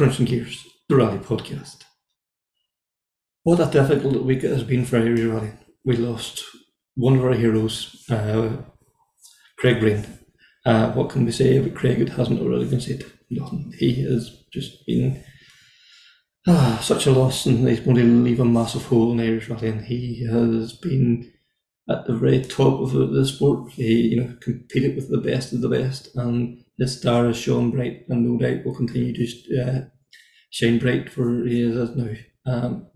Krunching Gears, the Rally Podcast. What a difficult week it has been for Irish Rally. We lost one of our heroes, uh, Craig Breen. Uh, what can we say about Craig? It hasn't already been said. Nothing. He has just been ah, such a loss, and he's going to leave a massive hole in Irish Rally. And he has been at the very top of the sport. He, you know, competed with the best of the best, and his star has shone bright, and no doubt will continue to uh, shine bright for he is now. Um,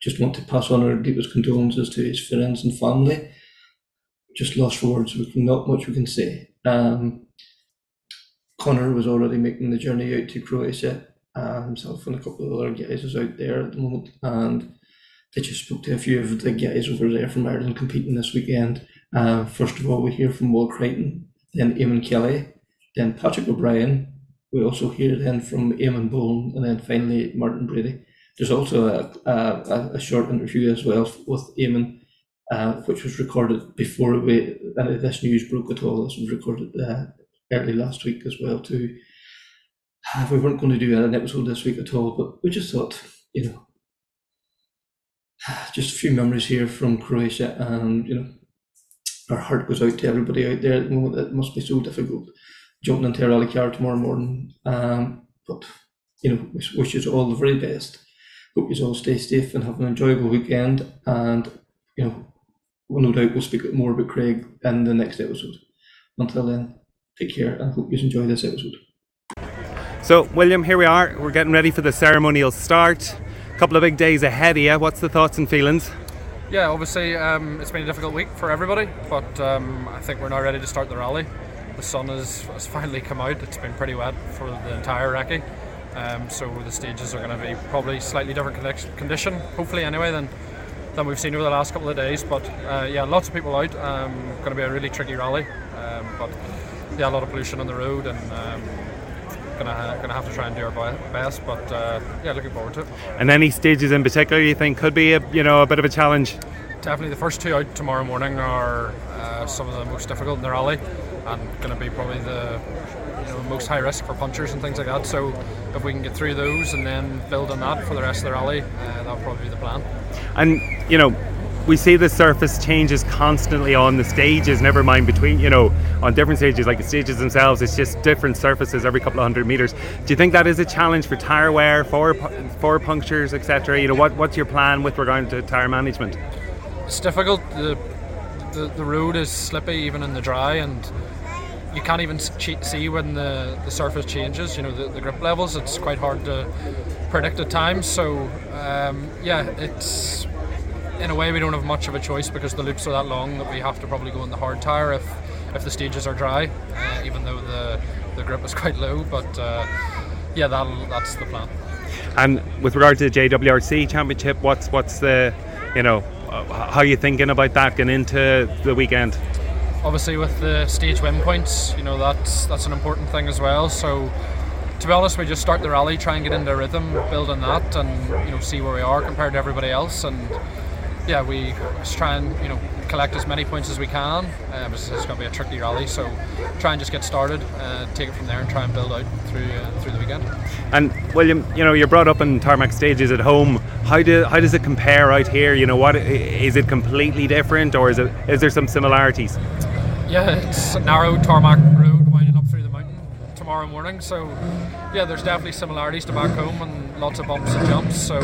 just want to pass on our deepest condolences to his friends and family. Just lost words. With not much we can say. Um, Connor was already making the journey out to Croatia. Uh, himself and a couple of other guys is out there at the moment, and they just spoke to a few of the guys over there from Ireland competing this weekend. Uh, first of all, we hear from Will Creighton, then Eamon Kelly, then Patrick O'Brien. We also hear then from Eamon Boland, and then finally Martin Brady. There's also a, a, a short interview as well with Eamon, uh, which was recorded before we, uh, this news broke at all. This was recorded uh, early last week as well too. We weren't going to do an episode this week at all, but we just thought, you know, just a few memories here from Croatia, and you know, our heart goes out to everybody out there at the moment. It must be so difficult jumping into a rally car tomorrow morning. Um, but you know, wish, wish you all the very best. Hope you all stay safe and have an enjoyable weekend. And you know, well, no doubt we'll speak more about Craig in the next episode. Until then, take care and hope you enjoy this episode. So, William, here we are. We're getting ready for the ceremonial start. A couple of big days ahead of you. What's the thoughts and feelings? Yeah, obviously um, it's been a difficult week for everybody, but um, I think we're now ready to start the rally. The sun has, has finally come out. It's been pretty wet for the entire recce, um, so the stages are going to be probably slightly different condition, hopefully anyway, than than we've seen over the last couple of days. But uh, yeah, lots of people out. Um, going to be a really tricky rally, um, but yeah, a lot of pollution on the road and um, gonna gonna have to try and do our best. But uh, yeah, looking forward to it. And any stages in particular you think could be a you know a bit of a challenge? Definitely, the first two out tomorrow morning are uh, some of the most difficult in the rally, and going to be probably the you know, most high risk for punchers and things like that. So if we can get through those and then build on that for the rest of the rally, uh, that'll probably be the plan. And you know, we see the surface changes constantly on the stages, never mind between, you know, on different stages, like the stages themselves, it's just different surfaces every couple of hundred meters. Do you think that is a challenge for tyre wear, for, for punctures, etc.? You know, what, what's your plan with regard to tyre management? It's difficult. The, the, the road is slippy even in the dry, and you can't even see when the, the surface changes, you know, the, the grip levels. It's quite hard to predict at times. So, um, yeah, it's in a way we don't have much of a choice because the loops are that long that we have to probably go in the hard tire if if the stages are dry, uh, even though the the grip is quite low. But uh, yeah, that that's the plan. And with regard to the JWRC Championship, what's what's the you know how are you thinking about that going into the weekend? Obviously, with the stage win points, you know that's that's an important thing as well. So to be honest, we just start the rally, try and get into rhythm, build on that, and you know see where we are compared to everybody else, and yeah, we just try and you know collect as many points as we can. Um, it's, it's going to be a tricky rally, so try and just get started, uh, take it from there, and try and build out through uh, through the weekend. And William, you know, you're brought up in tarmac stages at home. How do how does it compare out here? You know, what is it completely different, or is it is there some similarities? Yeah, it's a narrow tarmac road winding up through the mountain tomorrow morning. So yeah, there's definitely similarities to back home and lots of bumps and jumps. So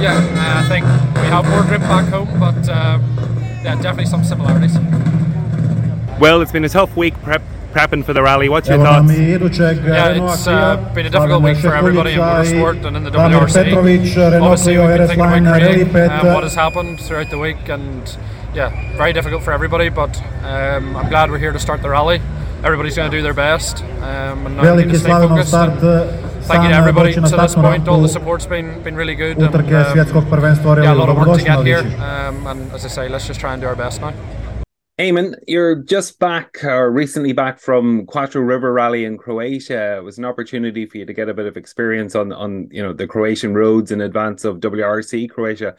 yeah, I think we have more grip back home, but um, yeah, definitely some similarities. Well, it's been a tough week prep prepping for the rally. What's your thoughts? Yeah, it's uh, been a difficult week for everybody in motorsport and in the WRC. Obviously, we've been thinking about Craig and what has happened throughout the week, and yeah, very difficult for everybody. But um, I'm glad we're here to start the rally. Everybody's going to do their best, um, and I'm going to stay focused. Thank you to everybody to this point. All the support's been been really good. And, um, yeah, a lot of work to get here. Um, and as I say, let's just try and do our best now. Eamon, you're just back or recently back from Quattro River Rally in Croatia. It was an opportunity for you to get a bit of experience on on you know the Croatian roads in advance of WRC Croatia.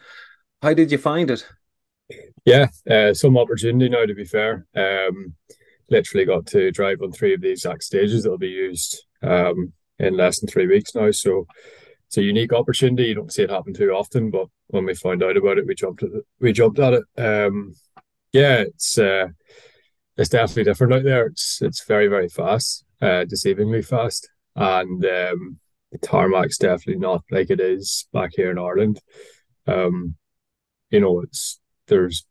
How did you find it? Yeah, uh, some opportunity now. To be fair, um, literally got to drive on three of the exact stages that'll be used um, in less than three weeks now. So it's a unique opportunity. You don't see it happen too often, but when we found out about it, we jumped at it. We jumped at it. Um, yeah, it's uh, it's definitely different out there. It's it's very very fast, uh, deceivingly fast, and um, the tarmac's definitely not like it is back here in Ireland. Um, you know, it's there's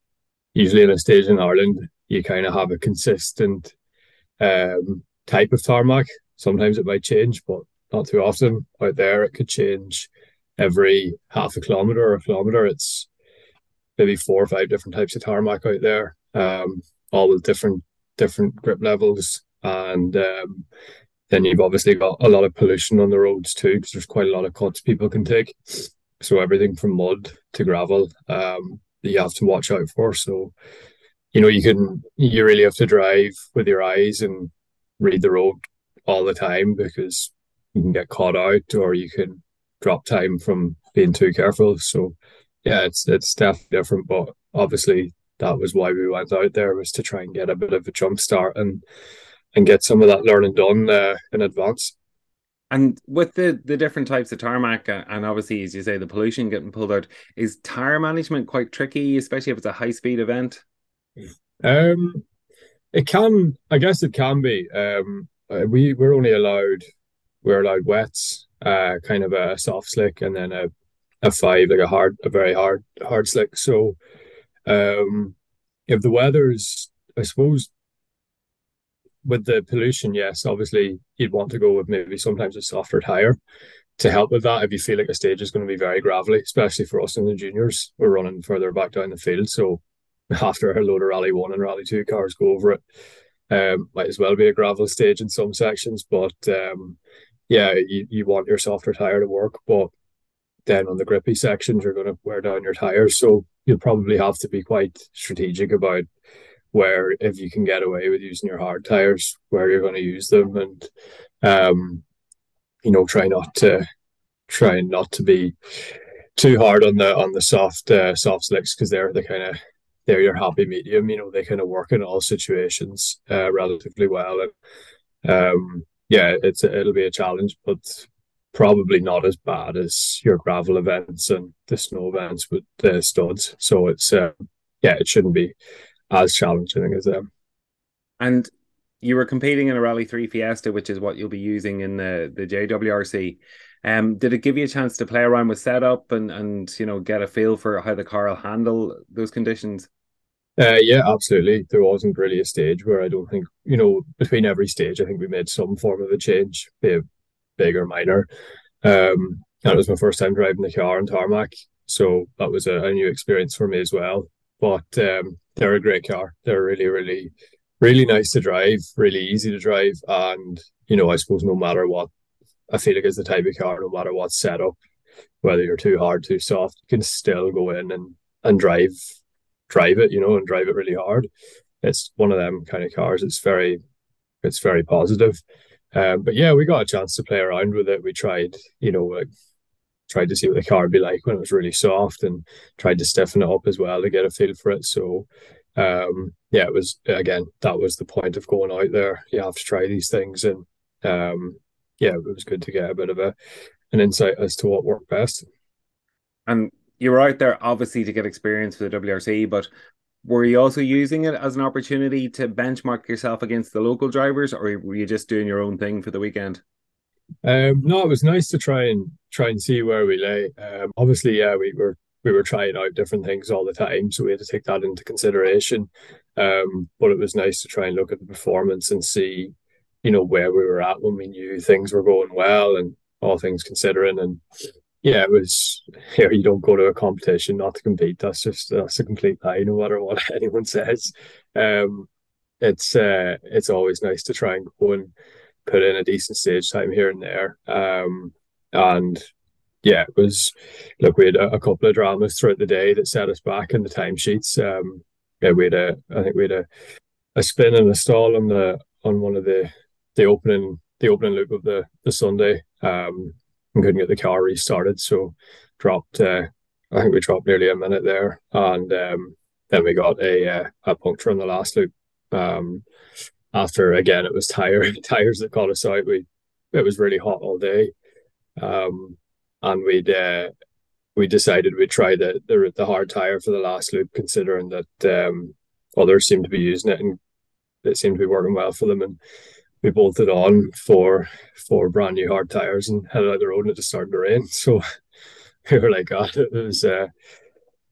usually in a stage in Ireland you kind of have a consistent um, type of tarmac. Sometimes it might change, but not too often. Out there, it could change every half a kilometer or a kilometer. It's maybe four or five different types of tarmac out there, um, all with different different grip levels, and um, then you've obviously got a lot of pollution on the roads too, because there's quite a lot of cuts people can take. So everything from mud to gravel, um, you have to watch out for. So you know you can you really have to drive with your eyes and read the road all the time because you can get caught out or you can drop time from being too careful so yeah it's it's definitely different but obviously that was why we went out there was to try and get a bit of a jump start and and get some of that learning done uh, in advance and with the the different types of tarmac uh, and obviously as you say the pollution getting pulled out is tire management quite tricky especially if it's a high speed event um, it can, I guess, it can be. Um, uh, we we're only allowed we're allowed wets, uh, kind of a soft slick, and then a a five, like a hard, a very hard hard slick. So, um, if the weather's, I suppose, with the pollution, yes, obviously you'd want to go with maybe sometimes a softer tire to help with that. If you feel like a stage is going to be very gravelly, especially for us in the juniors, we're running further back down the field, so after a load of Rally One and Rally Two cars go over it. Um, might as well be a gravel stage in some sections, but um, yeah, you, you want your softer tire to work, but then on the grippy sections, you're going to wear down your tires. So you'll probably have to be quite strategic about where, if you can get away with using your hard tires, where you're going to use them, and um, you know, try not to try not to be too hard on the on the soft uh, soft slicks because they're the kind of they're your happy medium. You know, they kind of work in all situations uh, relatively well, and um, yeah, it's it'll be a challenge, but probably not as bad as your gravel events and the snow events with the studs. So it's uh, yeah, it shouldn't be as challenging as them. And you were competing in a Rally Three Fiesta, which is what you'll be using in the the JWRC. Um, did it give you a chance to play around with setup and and you know get a feel for how the car will handle those conditions? Uh, yeah, absolutely. There wasn't really a stage where I don't think, you know, between every stage, I think we made some form of a change, be it big or minor. Um, was my first time driving the car on tarmac. So that was a, a new experience for me as well. But um, they're a great car. They're really, really, really nice to drive, really easy to drive. And, you know, I suppose no matter what, I feel like it's the type of car, no matter what setup, whether you're too hard, too soft, you can still go in and, and drive drive it, you know, and drive it really hard. It's one of them kind of cars. It's very, it's very positive. Um, but yeah, we got a chance to play around with it. We tried, you know, like, tried to see what the car would be like when it was really soft, and tried to stiffen it up as well to get a feel for it. So, um, yeah, it was again that was the point of going out there. You have to try these things, and um, yeah, it was good to get a bit of a an insight as to what worked best. And you were out there obviously to get experience for the WRC, but were you also using it as an opportunity to benchmark yourself against the local drivers, or were you just doing your own thing for the weekend? Um, no, it was nice to try and try and see where we lay. Um, obviously, yeah, we were we were trying out different things all the time, so we had to take that into consideration. Um, but it was nice to try and look at the performance and see, you know, where we were at when we knew things were going well and all things considering. And yeah, it was here. You don't go to a competition not to compete. That's just that's a complete lie, no matter what anyone says. Um, it's uh, it's always nice to try and go and put in a decent stage time here and there. Um, and yeah, it was look, we had a, a, couple of dramas throughout the day that set us back in the timesheets. Um, yeah, we had a I think we had a, a spin and a stall on the on one of the the opening the opening loop of the the Sunday. Um, and couldn't get the car restarted, so dropped. Uh, I think we dropped nearly a minute there, and um, then we got a uh, a puncture on the last loop. Um, after again, it was tire tires that caught us out. We it was really hot all day, um, and we'd uh, we decided we'd try the, the the hard tire for the last loop, considering that um, others seemed to be using it and it seemed to be working well for them. And we bolted on for four brand new hard tires and headed out the road and it just started to rain. So we were like, God, it was uh,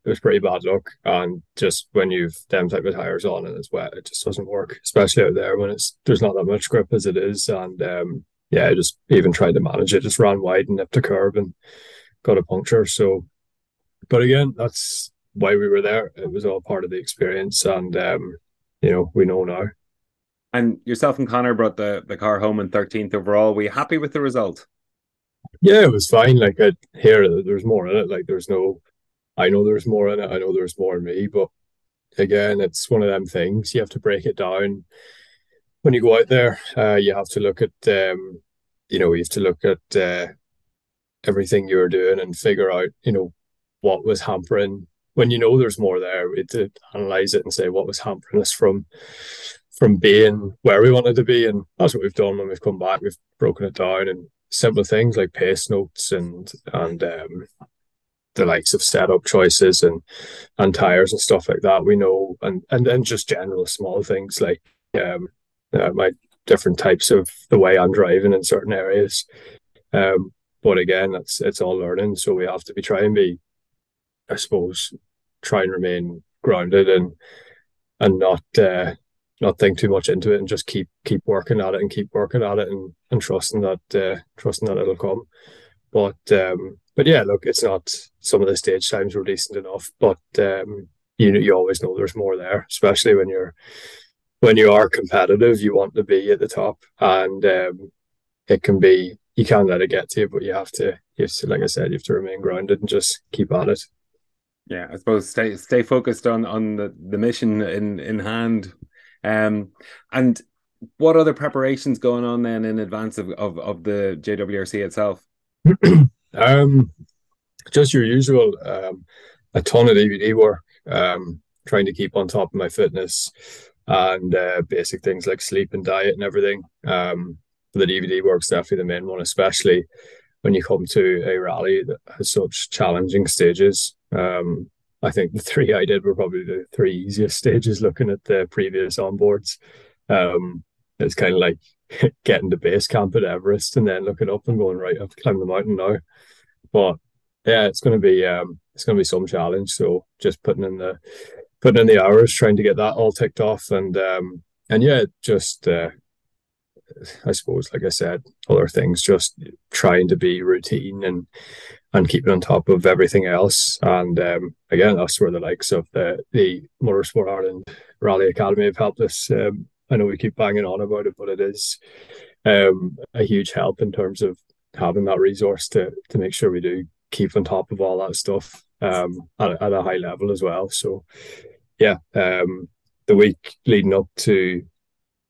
it was pretty bad luck. And just when you've them type of tires on and it's wet, it just doesn't work, especially out there when it's there's not that much grip as it is. And um, yeah, I just even tried to manage it, just ran wide and nipped a curb and got a puncture. So, but again, that's why we were there. It was all part of the experience, and um, you know, we know now. And yourself and Connor brought the, the car home in 13th overall. Were you happy with the result? Yeah, it was fine. Like I hear there's more in it. Like there's no, I know there's more in it. I know there's more in me. But again, it's one of them things. You have to break it down. When you go out there, uh, you have to look at, um, you know, you have to look at uh, everything you were doing and figure out, you know, what was hampering. When you know there's more there, we to analyze it and say what was hampering us from from being where we wanted to be. And that's what we've done when we've come back. We've broken it down and simple things like pace notes and and um, the likes of setup choices and and tires and stuff like that. We know and and then just general small things like um, uh, my different types of the way I'm driving in certain areas. Um, but again, it's it's all learning, so we have to be trying to be, I suppose, try and remain grounded and and not uh, not think too much into it and just keep keep working at it and keep working at it and, and trusting that uh, trusting that it'll come. But um, but yeah, look, it's not some of the stage times were decent enough, but um, you you always know there's more there, especially when you're when you are competitive, you want to be at the top, and um, it can be you can't let it get to you, but you have to, you have to, like I said, you have to remain grounded and just keep at it. Yeah, I suppose stay stay focused on on the, the mission in in hand um, and what other preparations going on then in advance of, of, of the JWRC itself? um, just your usual, um, a ton of DVD work, um, trying to keep on top of my fitness and uh, basic things like sleep and diet and everything. Um, the DVD work's definitely the main one, especially when you come to a rally that has such challenging stages. Um, I think the three I did were probably the three easiest stages looking at the previous onboards. Um, it's kind of like getting to base camp at Everest and then looking up and going, right, I have to climb the mountain now. But yeah, it's gonna be um it's gonna be some challenge. So just putting in the putting in the hours, trying to get that all ticked off and um and yeah, just uh I suppose, like I said, other things, just trying to be routine and and keeping on top of everything else. And um, again, that's where the likes of the the Motorsport Ireland Rally Academy have helped us. Um, I know we keep banging on about it, but it is um, a huge help in terms of having that resource to to make sure we do keep on top of all that stuff um, at, at a high level as well. So, yeah, um, the week leading up to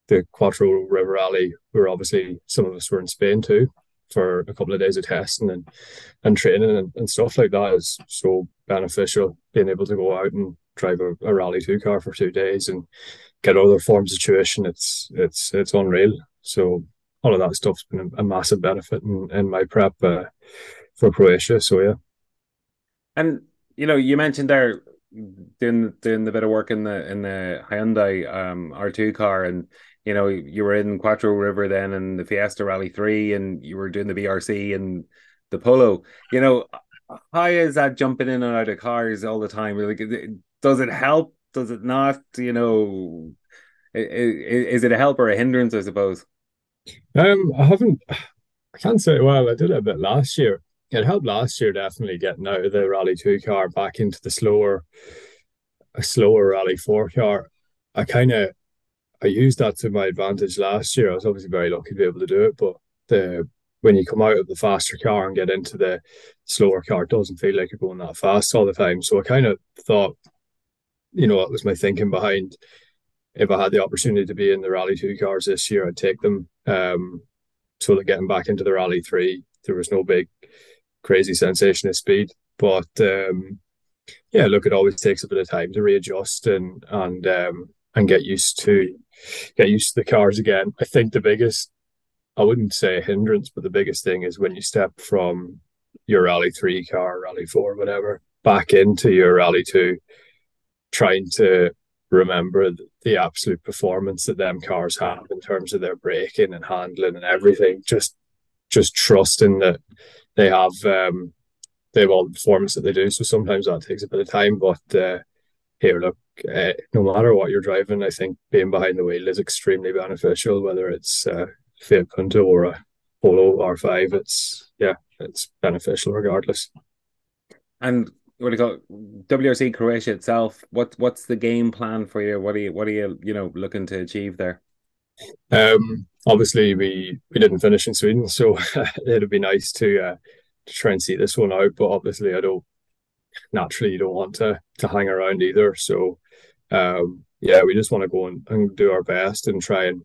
the Quattro River Rally, we were obviously some of us were in Spain too for a couple of days of testing and and training and, and stuff like that is so beneficial. Being able to go out and drive a, a rally two car for two days and get other forms of tuition, it's it's it's unreal. So all of that stuff's been a, a massive benefit in, in my prep uh, for Croatia. So yeah. And you know, you mentioned there doing doing the bit of work in the in the Hyundai um, R2 car and you know, you were in Quattro River then and the Fiesta Rally 3 and you were doing the BRC and the Polo. You know, how is that jumping in and out of cars all the time? Like, does it help Does it not? You know, is, it a help or a hindrance? I suppose. Um, I haven't. I can't say. Well, I did it a bit last year. It helped last year definitely getting out of the Rally Two car back into the slower, a slower Rally Four car. I kind of I used that to my advantage last year. I was obviously very lucky to be able to do it, but the when you come out of the faster car and get into the slower car, it doesn't feel like you're going that fast all the time. So I kind of thought, you know, it was my thinking behind if I had the opportunity to be in the Rally 2 cars this year, I'd take them. Um, so that getting back into the Rally 3, there was no big crazy sensation of speed. But um, yeah, look, it always takes a bit of time to readjust and and um, and get used to get used to the cars again. I think the biggest I wouldn't say hindrance, but the biggest thing is when you step from your Rally 3 car, Rally 4, whatever, back into your Rally 2, trying to remember the absolute performance that them cars have in terms of their braking and handling and everything. Just just trusting that they have um, they have all the performance that they do. So sometimes that takes a bit of time, but uh, here, look, uh, no matter what you're driving, I think being behind the wheel is extremely beneficial. Whether it's uh, Fiat Punto or a Polo R5, it's yeah, it's beneficial regardless. And what do you call WRC Croatia itself? What what's the game plan for you? What are you what are you you know looking to achieve there? Um, obviously we we didn't finish in Sweden, so it'd be nice to uh, to try and see this one out. But obviously, I don't naturally you don't want to to hang around either. So um, yeah, we just want to go and, and do our best and try and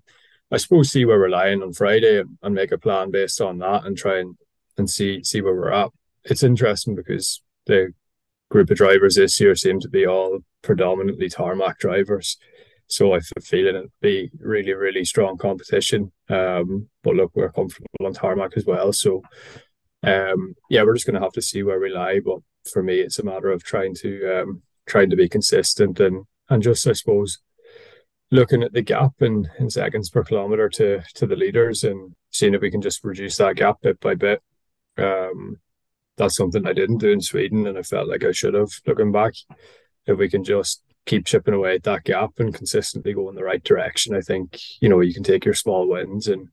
I suppose see where we're lying on Friday and, and make a plan based on that and try and, and see see where we're at. It's interesting because the group of drivers this year seem to be all predominantly tarmac drivers. So I feel it'd be really, really strong competition. Um, but look, we're comfortable on tarmac as well. So um, yeah, we're just gonna have to see where we lie. But for me, it's a matter of trying to um, trying to be consistent and and just I suppose looking at the gap in, in seconds per kilometer to to the leaders and seeing if we can just reduce that gap bit by bit. Um, that's something I didn't do in Sweden, and I felt like I should have. Looking back, if we can just keep chipping away at that gap and consistently go in the right direction, I think you know you can take your small wins and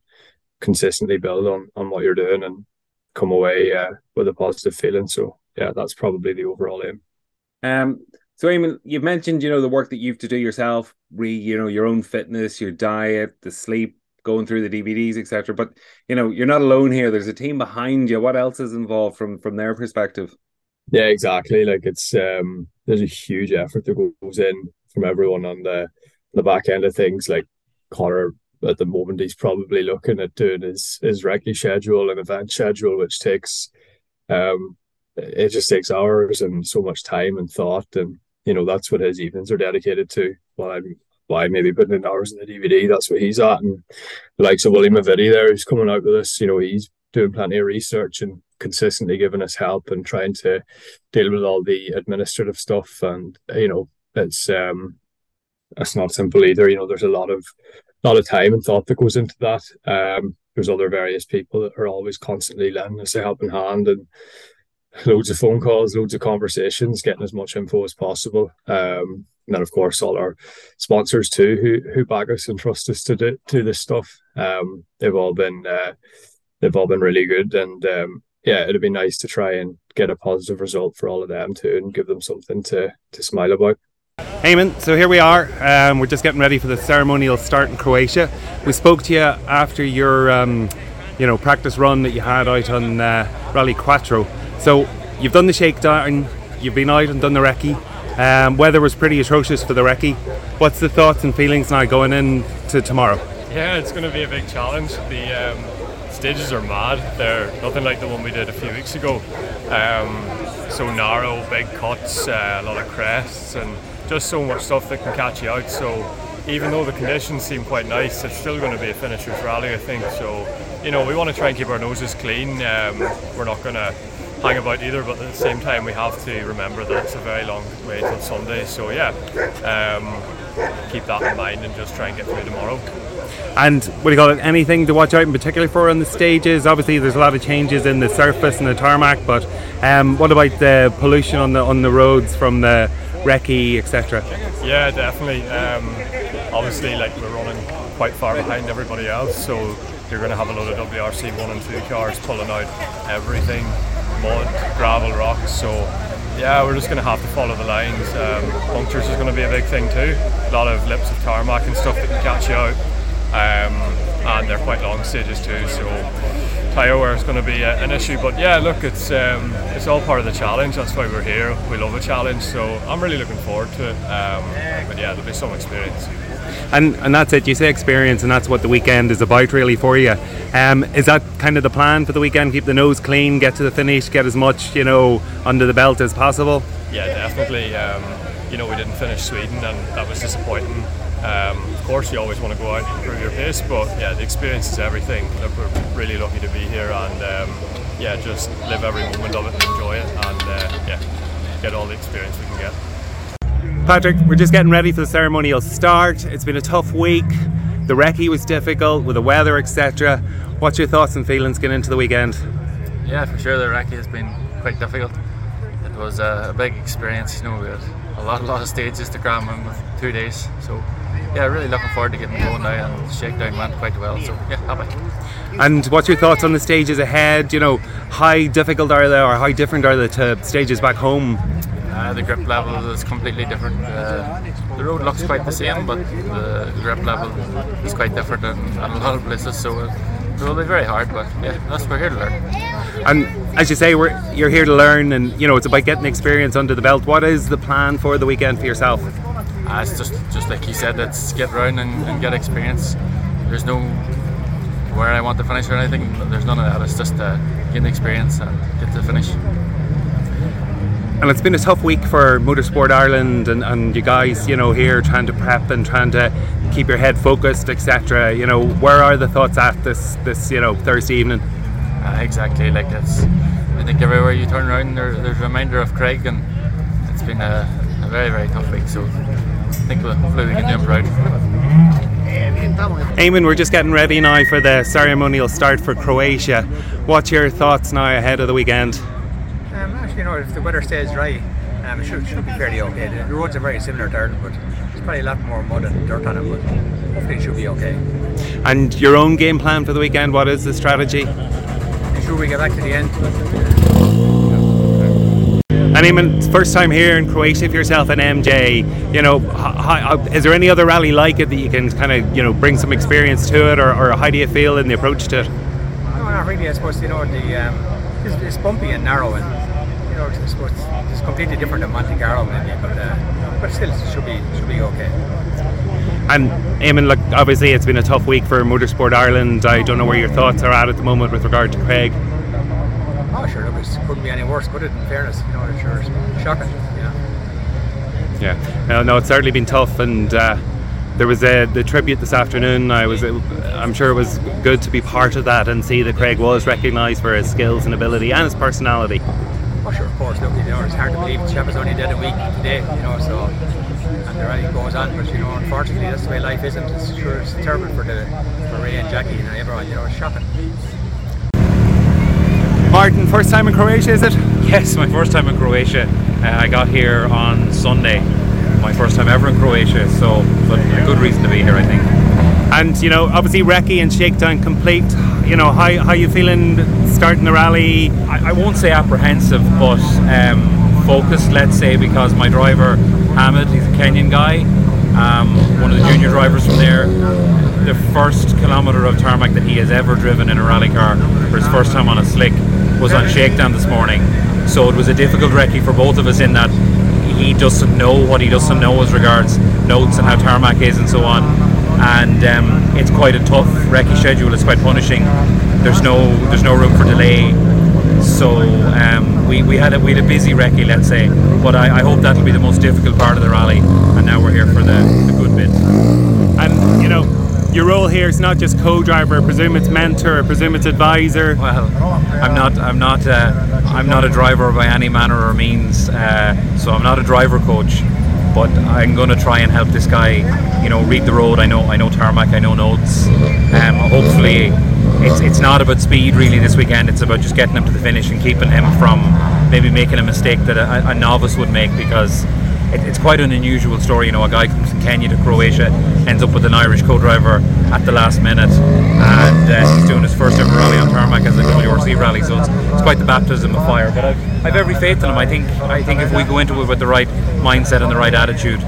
consistently build on on what you're doing and come away uh, with a positive feeling. So yeah, that's probably the overall aim. Um, so, Eamon, you've mentioned, you know, the work that you have to do yourself, re, you know, your own fitness, your diet, the sleep, going through the DVDs, etc. But you know, you're not alone here. There's a team behind you. What else is involved from from their perspective? Yeah, exactly. Like it's um, there's a huge effort that goes in from everyone on the the back end of things. Like Connor at the moment, he's probably looking at doing his his recce schedule and event schedule, which takes um, it just takes hours and so much time and thought and you know that's what his evenings are dedicated to. While I'm why maybe putting in hours in the DVD, that's what he's at. And the likes of William Aviti there, who's coming out with us, you know, he's doing plenty of research and consistently giving us help and trying to deal with all the administrative stuff. And you know, it's um, it's not simple either. You know, there's a lot of lot of time and thought that goes into that. Um, there's other various people that are always constantly lending us a helping hand and loads of phone calls, loads of conversations, getting as much info as possible. Um, and then of course all our sponsors too, who who back us and trust us to do this stuff. Um, they've all been uh, they've all been really good, and um, yeah, it'd be nice to try and get a positive result for all of them too, and give them something to to smile about. Eamon, so here we are. Um, we're just getting ready for the ceremonial start in Croatia. We spoke to you after your, um, you know, practice run that you had out on uh, Rally Quattro. So you've done the shakedown, you've been out and done the recce. Um, weather was pretty atrocious for the recce. What's the thoughts and feelings now going into tomorrow? Yeah, it's going to be a big challenge. The um, stages are mad. They're nothing like the one we did a few weeks ago. Um, so narrow, big cuts, uh, a lot of crests, and just so much stuff that can catch you out. So even though the conditions seem quite nice, it's still going to be a finisher's rally, I think. So you know, we want to try and keep our noses clean. Um, we're not going to hang about either, but at the same time, we have to remember that it's a very long way till Sunday. So, yeah, um, keep that in mind and just try and get through tomorrow. And what do you call it? Anything to watch out in particular for on the stages? Obviously, there's a lot of changes in the surface and the tarmac, but um, what about the pollution on the on the roads from the recce, etc.? Yeah, definitely. Um, obviously, like we're running quite far behind everybody else, so you're going to have a lot of WRC one and two cars pulling out everything, mud, gravel, rocks. So yeah, we're just going to have to follow the lines. Um, punctures is going to be a big thing too. A lot of lips of tarmac and stuff that can catch you out um, and they're quite long stages too. So tyre wear is going to be a, an issue. But yeah, look, it's um, it's all part of the challenge. That's why we're here. We love a challenge, so I'm really looking forward to it. Um, but yeah, there'll be some experience. And and that's it. You say experience, and that's what the weekend is about, really, for you. Um, is that kind of the plan for the weekend? Keep the nose clean, get to the finish, get as much you know under the belt as possible. Yeah, definitely. Um, you know, we didn't finish Sweden, and that was disappointing. Um, of course, you always want to go out and improve your pace, but yeah, the experience is everything. We're really lucky to be here, and um, yeah, just live every moment of it and enjoy it, and uh, yeah, get all the experience we can get. Patrick, we're just getting ready for the ceremonial start. It's been a tough week. The recce was difficult with the weather, etc. What's your thoughts and feelings going into the weekend? Yeah, for sure, the recce has been quite difficult. It was a big experience. You know, we had a lot, a lot of stages to cram in with two days. So yeah, really looking forward to getting going now. And the shakedown went quite well, so yeah, happy. And what's your thoughts on the stages ahead? You know, how difficult are they, or how different are they to stages back home? Uh, the grip level is completely different. Uh, the road looks quite the same, but the grip level is quite different in, in a lot of places. So it will be very hard, but yeah, that's what we're here to learn. And as you say, we're, you're here to learn, and you know it's about getting experience under the belt. What is the plan for the weekend for yourself? Uh, it's just just like you said, it's get around and, and, get experience. There's no where I want to finish or anything. There's none of that. It's just uh, getting experience and get to finish. And it's been a tough week for Motorsport Ireland and, and you guys, you know, here trying to prep and trying to keep your head focused, etc. You know, where are the thoughts at this this you know Thursday evening? Uh, exactly, like it's. I think everywhere you turn around, there, there's a reminder of Craig, and it's been a, a very very tough week. So I think we'll, hopefully we can do proud. Eamon, we're just getting ready now for the ceremonial start for Croatia. What's your thoughts now ahead of the weekend? You know, if the weather stays dry, um, it should, should be fairly okay. The, the roads are very similar to Ireland, but there's probably a lot more mud and dirt on them, but hopefully it should be okay. And your own game plan for the weekend, what is the strategy? Ensure we get back to the end and Eamon, first time here in Croatia for yourself and MJ. You know, how, is there any other rally like it that you can kind of you know bring some experience to it, or, or, how do you feel in the approach to it? No, not really. I suppose you know the um, it's, it's, bumpy and narrow, and you know I suppose it's completely different than Monte Carlo maybe, but uh, but still it should be should be okay. And Eamon, look, obviously it's been a tough week for Motorsport Ireland. I don't know where your thoughts are at at the moment with regard to Craig. Oh, sure, look, it couldn't be any worse, could it? In fairness, you know, it's sure it's shocking, know. Yeah, no, no, it's certainly been tough, and uh, there was a, the tribute this afternoon. I was, I'm sure it was good to be part of that and see that Craig was recognised for his skills and ability and his personality. Oh, sure, of course. Look, you know, it's hard to believe the chap is only dead a week today, you know, so and the rally goes on, but you know, unfortunately, that's the way life isn't. It's sure it's terrible for the for Ray and Jackie and everyone. You know, it's shocking. Martin, first time in Croatia, is it? Yes, my first time in Croatia. Uh, I got here on Sunday. My first time ever in Croatia, so but a good reason to be here, I think. And you know, obviously recce and shakedown complete. You know, how how you feeling starting the rally? I, I won't say apprehensive, but um, focused, let's say, because my driver Hamid, he's a Kenyan guy, um, one of the junior drivers from there. The first kilometre of tarmac that he has ever driven in a rally car for his first time on a slick was on shakedown this morning. So it was a difficult recce for both of us in that he doesn't know what he doesn't know as regards notes and how tarmac is and so on. And um, it's quite a tough recce schedule. It's quite punishing. There's no there's no room for delay. So um, we, we had a we had a busy recce, let's say. But I, I hope that'll be the most difficult part of the rally. And now we're here for the, the good bit. And you know, your role here is not just co-driver. I presume it's mentor. I presume it's advisor. Well, I'm not. I'm not. Uh, I'm not a driver by any manner or means. Uh, so I'm not a driver coach. But I'm going to try and help this guy, you know, read the road. I know, I know tarmac, I know notes. Um, hopefully, it's it's not about speed really this weekend. It's about just getting him to the finish and keeping him from maybe making a mistake that a, a novice would make because it, it's quite an unusual story. You know, a guy comes from Kenya to Croatia, ends up with an Irish co-driver at the last minute, and uh, he's doing his first ever rally on tarmac as a WRC rally. So it's, it's quite the baptism of fire. But I've, I've every faith in him. I think I think if we go into it with the right mindset and the right attitude,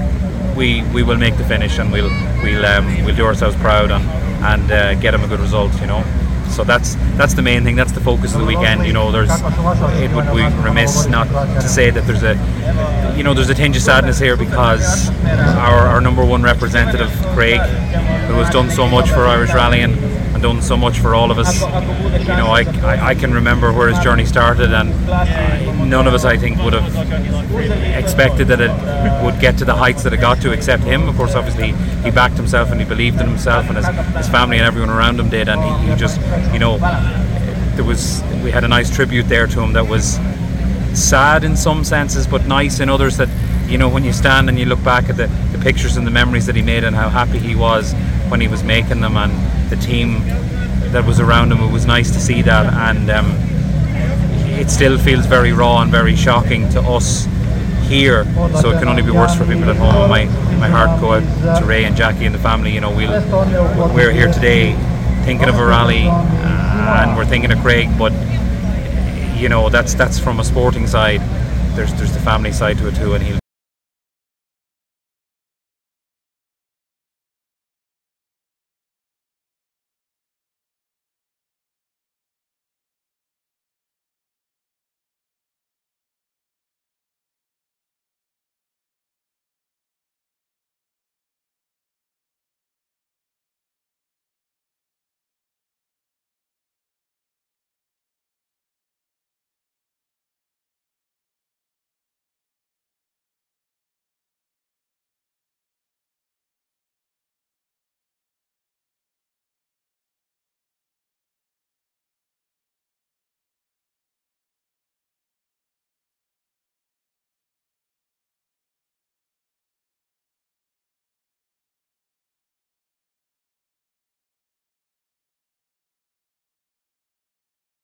we we will make the finish and we'll we'll um, we'll do ourselves proud and and uh, get him a good result. You know. So that's that's the main thing. That's the focus of the weekend. You know, there's it would be remiss not to say that there's a you know there's a tinge of sadness here because our, our number one representative Craig, who has done so much for Irish rallying done so much for all of us. You know, I, I, I can remember where his journey started, and none of us, I think, would have expected that it would get to the heights that it got to, except him. Of course, obviously, he backed himself and he believed in himself, and his, his family and everyone around him did, and he, he just, you know, there was we had a nice tribute there to him that was sad in some senses, but nice in others. That you know, when you stand and you look back at the, the pictures and the memories that he made and how happy he was when he was making them, and the team that was around him, it was nice to see that. And um, it still feels very raw and very shocking to us here. So it can only be worse for people at home. My my heart go out to Ray and Jackie and the family. You know, we'll we're here today thinking of a rally, uh, and we're thinking of Craig, but you know that's that's from a sporting side. There's there's the family side to it too, and he'll